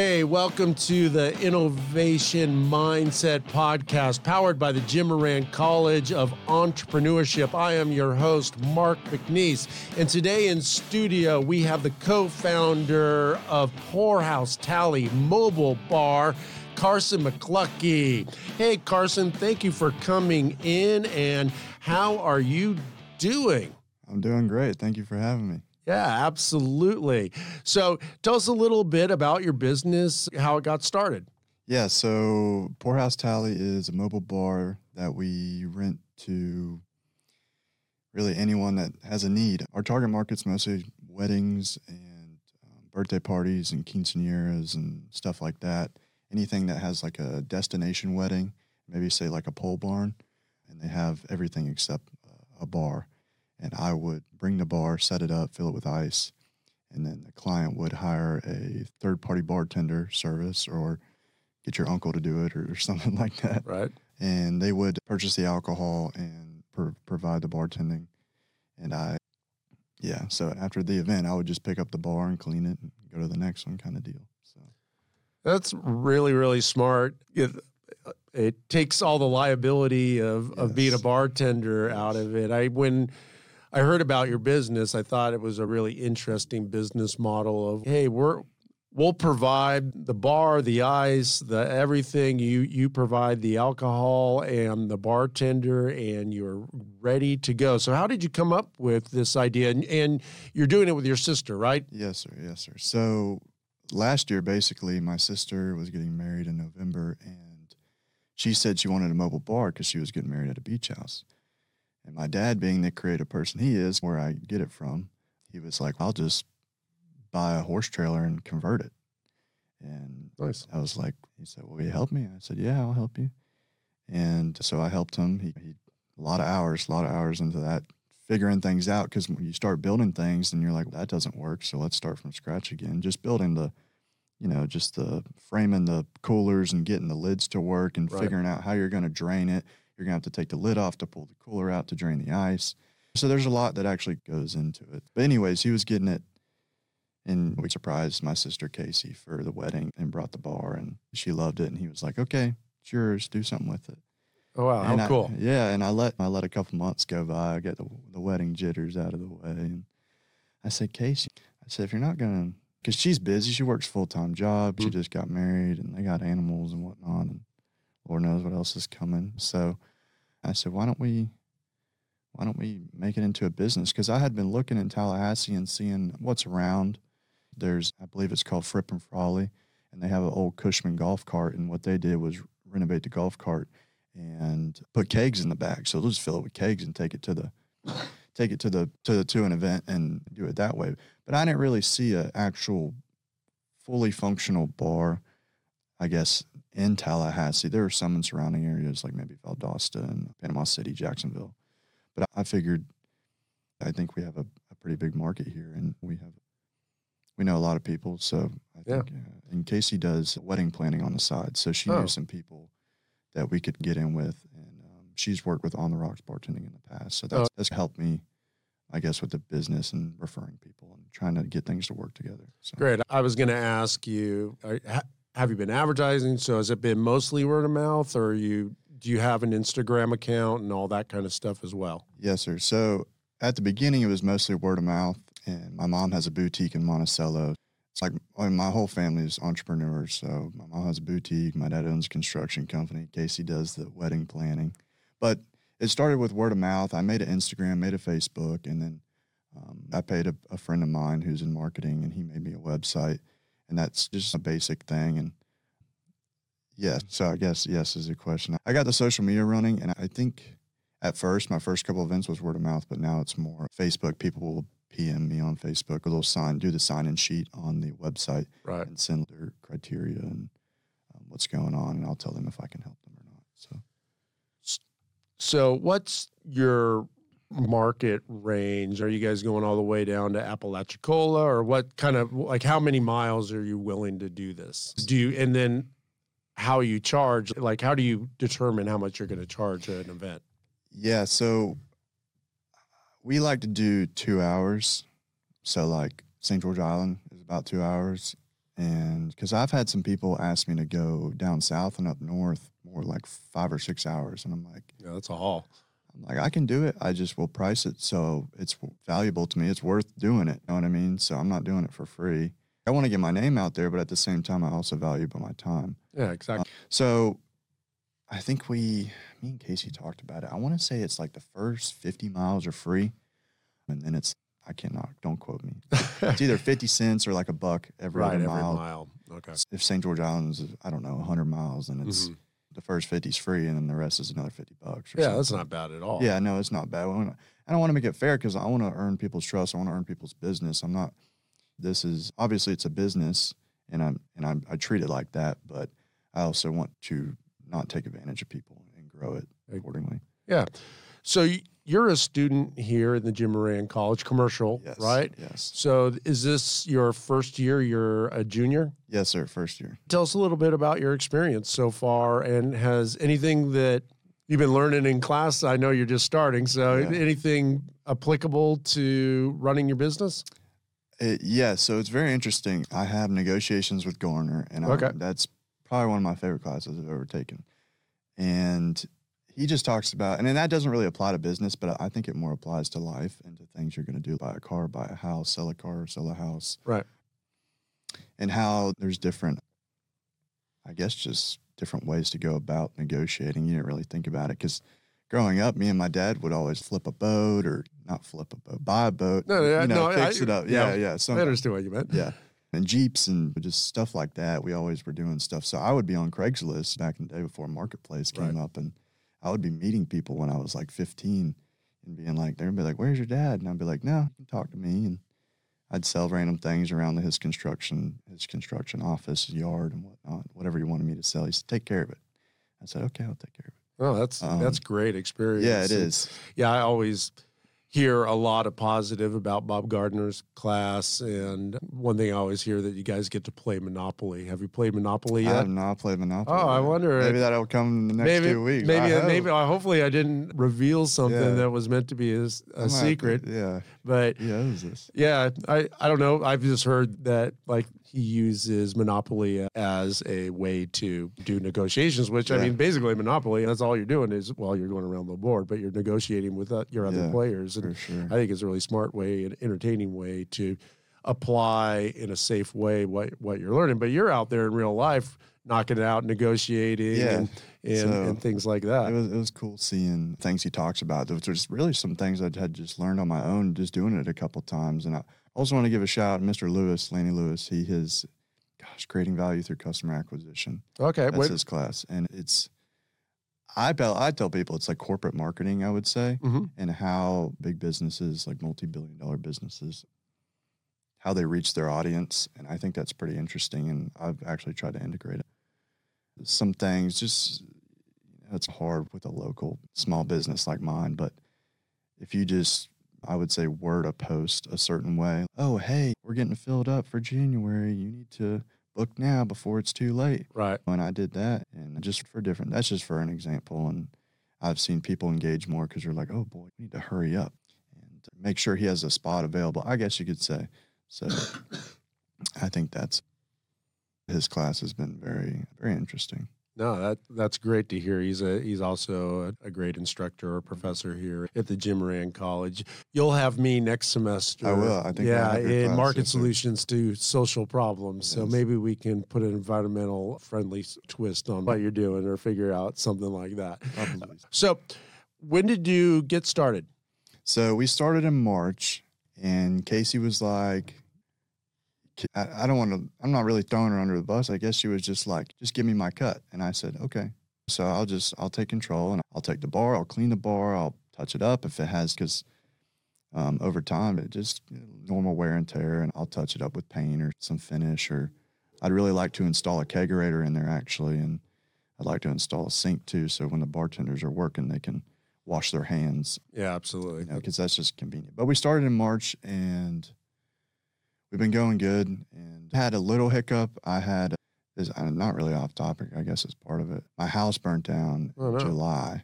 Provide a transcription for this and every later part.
Hey, welcome to the Innovation Mindset Podcast, powered by the Jim Moran College of Entrepreneurship. I am your host, Mark McNees. And today in studio, we have the co founder of Pourhouse Tally Mobile Bar. Carson Mcluckie. Hey, Carson, thank you for coming in. And how are you doing? I'm doing great. Thank you for having me. Yeah, absolutely. So tell us a little bit about your business, how it got started. Yeah, so Pourhouse Tally is a mobile bar that we rent to really anyone that has a need. Our target market's mostly weddings and um, birthday parties and quinceañeras and stuff like that. Anything that has like a destination wedding, maybe say like a pole barn, and they have everything except uh, a bar and I would bring the bar, set it up, fill it with ice, and then the client would hire a third party bartender service or get your uncle to do it or, or, something like that. Right. And they would purchase the alcohol and pro- provide the bartending. And I, yeah, so after the event, I would just pick up the bar and clean it and go to the next one kind of deal. So that's really, really smart. It, uh, it takes all the liability of, yes. of being a bartender yes. out of it. I, when, I heard about your business. I thought it was a really interesting business model of hey, we're we'll provide the bar, the ice, the everything. You you provide the alcohol and the bartender, and you're ready to go. So, how did you come up with this idea? And, and you're doing it with your sister, right? Yes, sir. Yes, sir. So, last year, basically, my sister was getting married in November, and she said she wanted a mobile bar because she was getting married at a beach house. And my dad, being the creative person he is, where I get it from, he was like, I'll just buy a horse trailer and convert it. And nice. I was like, he said, Will you help me? I said, Yeah, I'll help you. And so I helped him. He, he a lot of hours, a lot of hours into that, figuring things out. Because when you start building things, and you're like, that doesn't work. So let's start from scratch again. Just building the, you know, just the framing the coolers and getting the lids to work and right. figuring out how you're going to drain it you're going to have to take the lid off to pull the cooler out to drain the ice. So there's a lot that actually goes into it. But, anyways, he was getting it. And we surprised my sister Casey for the wedding and brought the bar, and she loved it. And he was like, okay, it's yours. Do something with it. Oh wow, how I, cool! Yeah, and I let I let a couple months go by. I get the the wedding jitters out of the way, and I said, Casey, I said, if you're not gonna, because she's busy, she works full time job. Mm-hmm. She just got married, and they got animals and whatnot, and Lord knows what else is coming. So I said, why don't we why don't we make it into a business? Because I had been looking in Tallahassee and seeing what's around. There's, I believe it's called Fripp and Frawley, and they have an old Cushman golf cart. And what they did was renovate the golf cart and put kegs in the back. So they'll just fill it with kegs and take it to the take it to the to the to an event and do it that way. But I didn't really see an actual fully functional bar, I guess, in Tallahassee. There are some in surrounding areas like maybe Valdosta and Panama City, Jacksonville. But I figured I think we have a, a pretty big market here and we have we know a lot of people. So I think uh, and Casey does wedding planning on the side. So she oh. knew some people that we could get in with and um, she's worked with On the Rocks bartending in the past. So that's, oh. that's helped me I guess with the business and referring people and trying to get things to work together. So. Great. I was going to ask you, have you been advertising? So has it been mostly word of mouth, or you do you have an Instagram account and all that kind of stuff as well? Yes, sir. So at the beginning, it was mostly word of mouth, and my mom has a boutique in Monticello. It's like my whole family is entrepreneurs. So my mom has a boutique, my dad owns a construction company, Casey does the wedding planning, but it started with word of mouth. I made an Instagram, made a Facebook, and then um, I paid a, a friend of mine who's in marketing, and he made me a website and that's just a basic thing. And yes, so I guess yes is the question. I got the social media running, and I think at first my first couple events was word of mouth, but now it's more Facebook. People will PM me on Facebook, or they'll sign do the sign in sheet on the website, right, and send their criteria and um, what's going on, and I'll tell them if I can help them or not. So. So, what's your market range? Are you guys going all the way down to Apalachicola or what kind of like how many miles are you willing to do this? Do you and then how you charge like how do you determine how much you're going to charge at an event? Yeah, so we like to do 2 hours. So like St. George Island is about 2 hours And because I've had some people ask me to go down south and up north more like five or six hours. And I'm like, Yeah, that's a haul. Like, I can do it. I just will price it so it's valuable to me. It's worth doing it. You know what I mean? So I'm not doing it for free. I want to get my name out there, but at the same time, I also value my time. Yeah, exactly. So I think we, me and Casey talked about it. I want to say it's like the first 50 miles are free. And then it's, I cannot, don't quote me. It's either 50 cents or like a buck every right, other every mile. mile. Okay. If St. George Islands is, I don't know, 100 miles, and it's Mhm. The first 50 is free and then the rest is another 50 bucks. Or Yeah, that's not bad at all. Yeah, no, it's not bad. I don't want to make it fair because I want to earn people's trust. I want to earn people's business. I'm not. This is obviously it's a business, and I'm and I'm, I treat it like that. But I also want to not take advantage of people and grow it accordingly. Yeah. So you're a student here in the Jim Moran College Commercial, Yes. right? Yes. So is this your first year? You're a junior? Yes, sir. First year. Tell us a little bit about your experience so far and has anything that you've been learning in class? I know you're just starting, so Yeah. anything applicable to running your business? It, yeah, so it's very interesting. I have negotiations with Garner, and I, that's probably one of my favorite classes I've ever taken. And he just talks about, and then that doesn't really apply to business, but I think it more applies to life and to things you're going to do: buy a car, buy a house, sell a car, sell a house, Right. and how there's different, I guess, just different ways to go about negotiating. You didn't really think about it because growing up, me and my dad would always flip a boat or not flip a boat, buy a boat, No, yeah, you know, no, I- fix it up. yeah, Yeah, yeah. I understand what you meant. yeah. And Jeeps and just stuff like that. We always were doing stuff. So I would be on Craigslist back in the day before Marketplace came Right. up. And I would be meeting people when I was like 15 and being like, they'd be like, where's your dad? And I'd be like, no, you can talk to me. And I'd sell random things around his construction, his construction office, yard, and whatnot, whatever he wanted me to sell. He said, take care of it. I said, okay, I'll take care of it. Oh, that's Um, that's great experience. Yeah, it And- is. Yeah, I always hear a lot of positive about Bob Gardner's class, and one thing I always hear that you guys get to play Monopoly. Have you played Monopoly I yet? have not played Monopoly. Oh, I wonder- Maybe that'll come in the next maybe, two weeks. maybe, I maybe. hope. uh, hopefully, I didn't reveal something Yeah. that was meant to be a, to- secret. Yeah. But Yeah, what is this? yeah, I, I don't know. I've just heard that like he uses Monopoly as a way to do negotiations, which I mean, basically Monopoly. That's all you're doing is well, you're going around the board, but you're negotiating with uh, your other Yeah, players. And sure. I think it's a really smart way, and entertaining way to apply in a safe way what what you're learning. But you're out there in real life, knocking it out, negotiating, Yeah. and and, So, and things like it that. was it was cool seeing things he talks about. Which was really some things I had just learned on my own, just doing it a couple times. And I also want to give a shout out to Mr. Lewis, Laney Lewis. He his gosh, creating value through customer acquisition. Okay, That's wait, his class, and it's I tell I tell people it's like corporate marketing. I would say, Mhm. and how big businesses, like multi-billion dollar businesses, how they reach their audience, and I think that's pretty interesting. And I've actually tried to integrate it. Some things just it's hard with a local small business like mine, but if you just I would say word a post a certain way. Oh, hey, we're getting filled up for January. You need to book now before it's too late right. when I did that, and just for different. That's just for an example, and I've seen people engage more because they're like, "Oh boy, we need to hurry up and make sure he has a spot available." I guess you could say. So, I think that's his class has been very, very interesting. No, that that's great to hear. He's a he's also a, a great instructor or professor here at the Jim Moran College. You'll have me next semester. I will. I think yeah, in market yes, solutions to social problems. So Yes. maybe we can put an environmental friendly twist on what you're doing, or figure out something like that. Probably. So, when did you get started? So we started in March, and Casey was like, I, I don't want to, I'm not really throwing her under the bus. I guess she was just like, just give me my cut. And I said, okay. So I'll just, I'll take control and I'll take the bar, I'll clean the bar, I'll touch it up if it has, because um, over time it just you know, normal wear and tear, and I'll touch it up with paint or some finish. Or I'd really like to install a kegerator in there actually. And I'd like to install a sink too. So when the bartenders are working, they can wash their hands Yeah, absolutely. you know, because that's just convenient. But we started in March and we've been going good and had a little hiccup. I had this, I'm not really off topic, I guess it's part of it. My house burnt down Oh, no. in July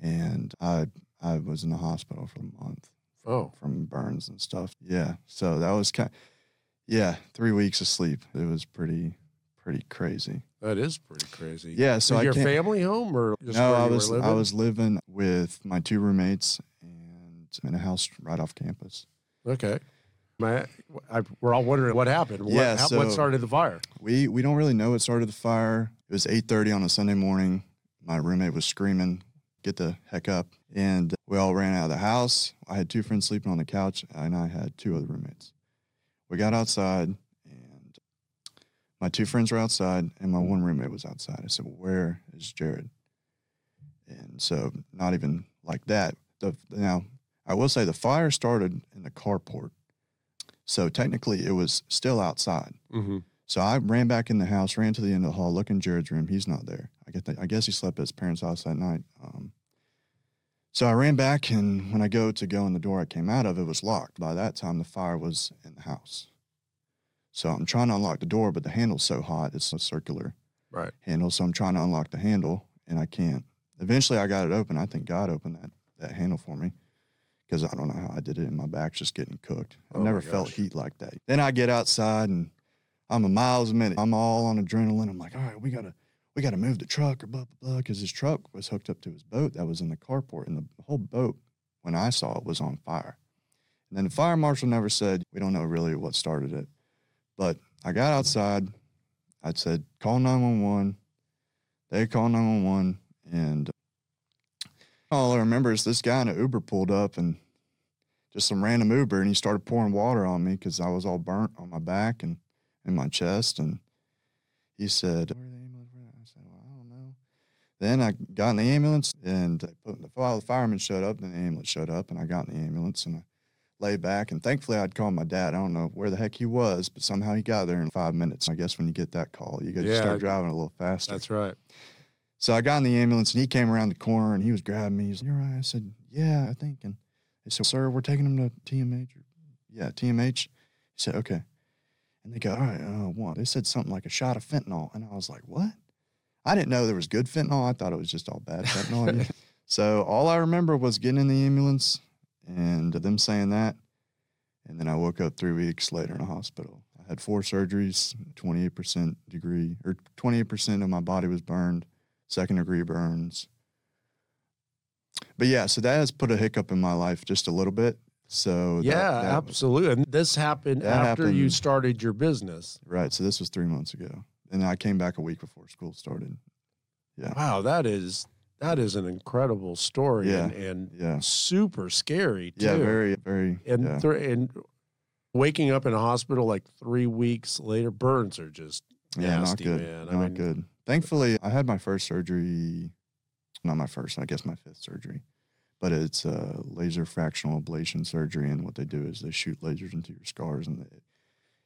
and I I was in the hospital for a month Oh, from burns and stuff. Yeah. So that was kind Of, Yeah, three weeks of sleep. It was pretty, pretty crazy. That is pretty crazy. Yeah, so Is your family home or just no, where I you were was I was living with my two roommates and in a house right off campus. okay. I, we're all wondering what happened. What, Yeah, so- what started the fire? We we don't really know what started the fire. It was eight thirty on a Sunday morning. My roommate was screaming, "Get the heck up!" And we all ran out of the house. I had two friends sleeping on the couch, and I had two other roommates. We got outside, and my two friends were outside, and my one roommate was outside. I said, well, "Where is Jared?" And so, not even like that. The now, I will say the fire started in the carport, so technically it was still outside. Mm-hmm. So I ran back in the house, ran to the end of the hall, look in Jared's room. He's not there. I get I guess he slept at his parents' house that night. Um, so I ran back, and when I go to go in the door I came out of, it was locked. By that time, the fire was in the house. So I'm trying to unlock the door, but the handle's so hot, it's a circular Right. handle. So I'm trying to unlock the handle, and I can't. Eventually, I got it open. I think God opened that that handle for me because I don't know how I did it, and my back's just getting cooked. I've Oh never felt heat like that. Then I get outside, and I'm a miles a minute. I'm all on adrenaline. I'm like, all right, we gotta we gotta move the truck or blah blah blah, because his truck was hooked up to his boat that was in the carport, and the whole boat, when I saw it, was on fire. And then the fire marshal never said we don't know really what started it, but I got outside. I said call nine one one. They called nine one one, and all I remember is this guy in an Uber pulled up and just some random Uber, and he started pouring water on me because I was all burnt on my back and in my chest. And he said, "Where are the ambulance?" I said, "Well, I don't know." Then I got in the ambulance, and the fire- the fireman showed up, and the ambulance showed up, and I got in the ambulance, and I lay back. And thankfully, I'd called my dad. I don't know where the heck he was, but somehow he got there in five minutes. I guess when you get that call, you got to Yeah. start driving a little faster. That's right. So I got in the ambulance and he came around the corner and he was grabbing me. He's like, You're right. I said, Yeah, I think. And they said, Sir, we're taking him to TMH. Or, yeah, TMH. He said, Okay. And they go, All right, uh, what? They said something like a shot of fentanyl. And I was like, What? I didn't know there was good fentanyl. I thought it was just all bad fentanyl. so all I remember was getting in the ambulance and them saying that. And then I woke up three weeks later in a hospital. I had four surgeries, 28% degree, or 28% of my body was burned second degree burns. But yeah, so that has put a hiccup in my life just a little bit. So yeah, that- absolutely. And this happened That after you started your business. right. So this was three months ago, and I came back a week before school started. Yeah, Wow, that is that is an incredible story Yeah. and, and yeah, super scary too. yeah. Very, very. and yeah. thr- and waking up in a hospital like three weeks later, burns are just yeah, nasty, not good. man. I Not mean- good. Thankfully, I had my first surgery. Not my first. I guess my fifth surgery. But it's a laser fractional ablation surgery, and what they do is they shoot lasers into your scars, and it,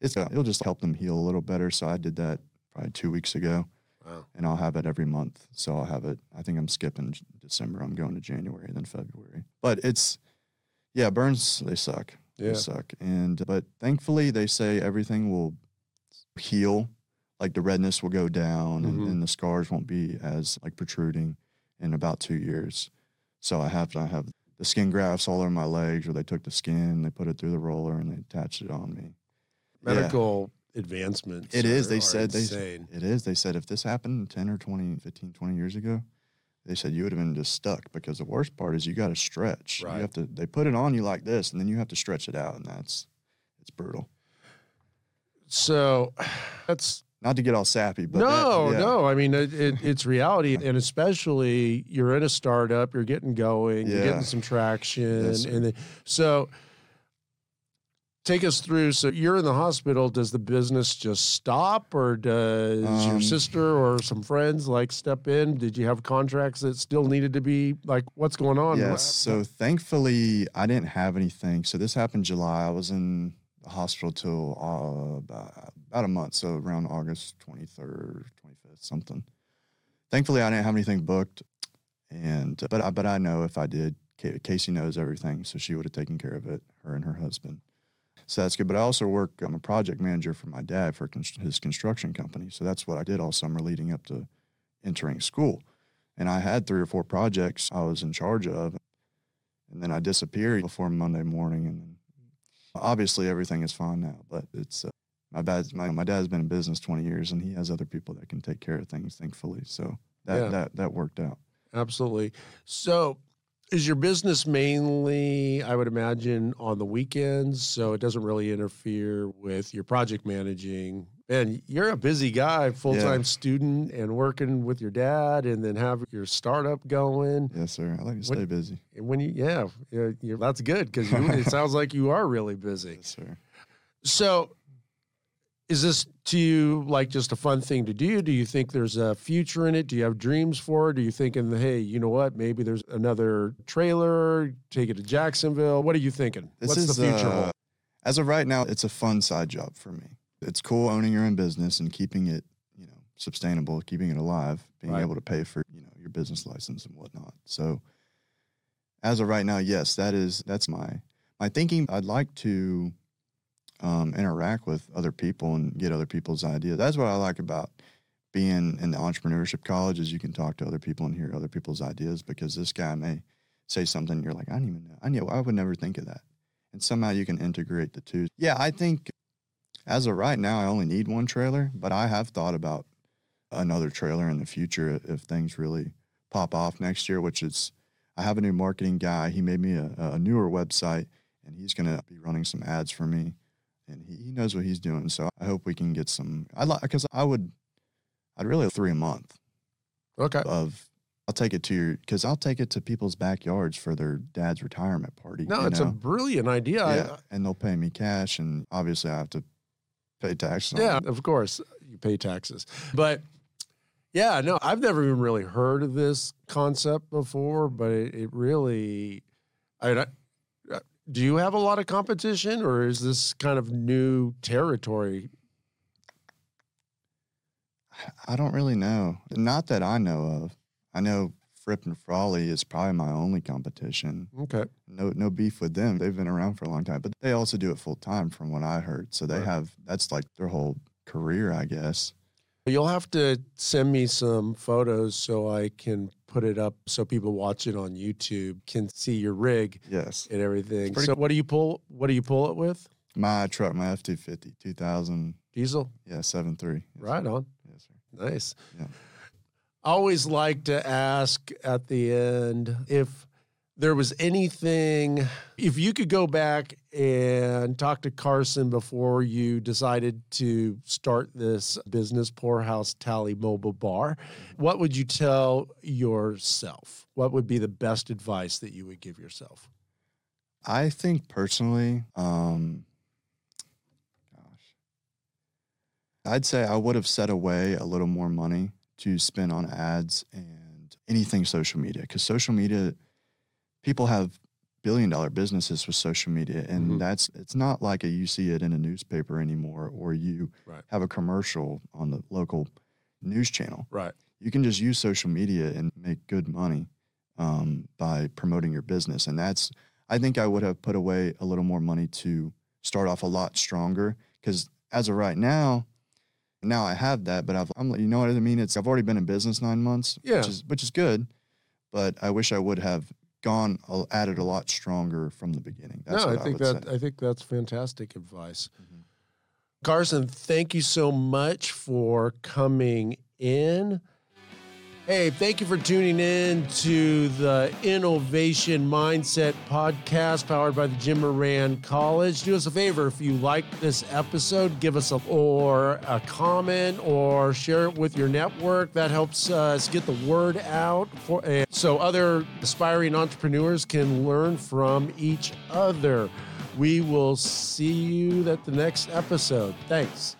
it's uh, it'll just help them heal a little better. So I did that probably two weeks ago. wow. and I'll have it every month. So I'll have it. I think I'm skipping December. I'm going to January, then February. But it's, yeah, burns they suck. Yeah. They suck. And but thankfully they say everything will heal. Like the redness will go down, and, Mhm. and the scars won't be as like protruding in about two years. So I have I have the skin grafts all over my legs, where they took the skin, they put it through the roller, and they attached it on me. Yeah. Medical advancements. It is. are- They said they. It is. They said if this happened 10 or 20, 15, 20 years ago, they said you would have been just stuck because the worst part is you got to stretch. Right. You have to, they put it on you like this and then you have to stretch it out. And that's, it's brutal. So that's Not to get all sappy, but that- no, yeah. no. I mean, it, it, it's reality, and especially you're in a startup, you're getting going, you're getting some traction, Yes, and then, so take us through. So you're in the hospital. Does the business just stop, or does your Um, sister or some friends like step in? Did you have contracts that still needed to be like, what's going on? Yes. So thankfully, I didn't have anything. So this happened July. I was in the hospital till uh, about, a month. So around August 23rd, 25th, something. Thankfully, I didn't have anything booked. And, but I, but I know if I did, Casey knows everything. So she would have taken care of it, her and her husband. So that's good. But I also work, I'm a project manager for my dad for his construction company. So that's what I did all summer leading up to entering school. And I had three or four projects I was in charge of. And then I disappeared before Monday morning. And Obviously, everything is fine now, but it's uh, my dad's my, my dad's been in business 20 years, and he has other people that can take care of things, thankfully. So that Yeah. that that worked out. Absolutely. So, is your business mainly, I would imagine, on the weekends? So it doesn't really interfere with your project managing. And you're a busy guy, full time student, and working with your dad, and then have your startup going. Yes, sir. I like to stay busy. And when you, yeah, yeah, you're, that's good because it sounds like you are really busy. Yes, sir. So, is this to you like just a fun thing to do? Do you think there's a future in it? Do you have dreams for it? Are you thinking, hey, you know what? Maybe there's another trailer, take it to Jacksonville. What are you thinking? This What's is the future uh, as of right now. It's a fun side job for me. It's cool owning your own business and keeping it, you know, sustainable, keeping it alive, being Right. able to pay for you know your business license and whatnot. So, as of right now, yes, that is that's my my thinking. I'd like to um, interact with other people and get other people's ideas. That's what I like about being in the entrepreneurship college is you can talk to other people and hear other people's ideas because this guy may say something you're like I don't even know I knew I would never think of that and somehow you can integrate the two. Yeah, I think as of right now I only need one trailer, but I have thought about another trailer in the future if things really pop off next year, which is I have a new marketing guy. He made me a, a newer website and he's going to be running some ads for me and he, he knows what he's doing. So I hope we can get some. I like because I would, I'd really have three a month Okay. of. I'll take it to your because I'll take it to people's backyards for their dad's retirement party. No, it's a brilliant idea. I- yeah, and they'll pay me cash, and obviously I have to pay taxes. on yeah, of course, you pay taxes. But yeah, no, I've never even really heard of this concept before, but it, it really, I, I- uh, do you have a lot of competition or is this kind of new territory? I don't really know. Not that I know of. I know Fripp and Frawley is probably my only competition. Okay. No, no beef with them. They've been around for a long time, but they also do it full time, from what I heard. So they Right. have that's like their whole career, I guess. You'll have to send me some photos so I can put it up so people watching on YouTube can see your rig Yes, and everything. So what do you pull what do you pull it with? my truck, my F two fifty, two thousand, Diesel? yeah, seven three. Right on. Yes, sir. Nice. Yeah. Always like to ask at the end if there was anything, if you could go back and talk to Carson before you decided to start this business, Pourhouse Tally Mobile Bar, what would you tell yourself? What would be the best advice that you would give yourself? I think personally, um, gosh, I'd say I would have set away a little more money to spend on ads and anything social media because social media, people have billion dollar businesses with social media and Mhm. that's it's not like a, you see it in a newspaper anymore or you Right. have a commercial on the local news channel Right. you can just use social media and make good money um, by promoting your business. And that's, I think I would have put away a little more money to start off a lot stronger. Because as of right now, now I have that, but I've, I'm, you know what I mean? It's, I've already been in business nine months, Yeah. which is, which is good. But I wish I would have gone, a- added a lot stronger from the beginning. That's no, I think would that say. I think that's fantastic advice. Mhm. Carson, thank you so much for coming in. Hey, thank you for tuning in to the Innovation Mindset podcast powered by the Jim Moran College. Do us a favor if you like this episode, give us a or a comment or share it with your network. That helps uh, us get the word out for and so other aspiring entrepreneurs can learn from each other. We will see you at the next episode. Thanks.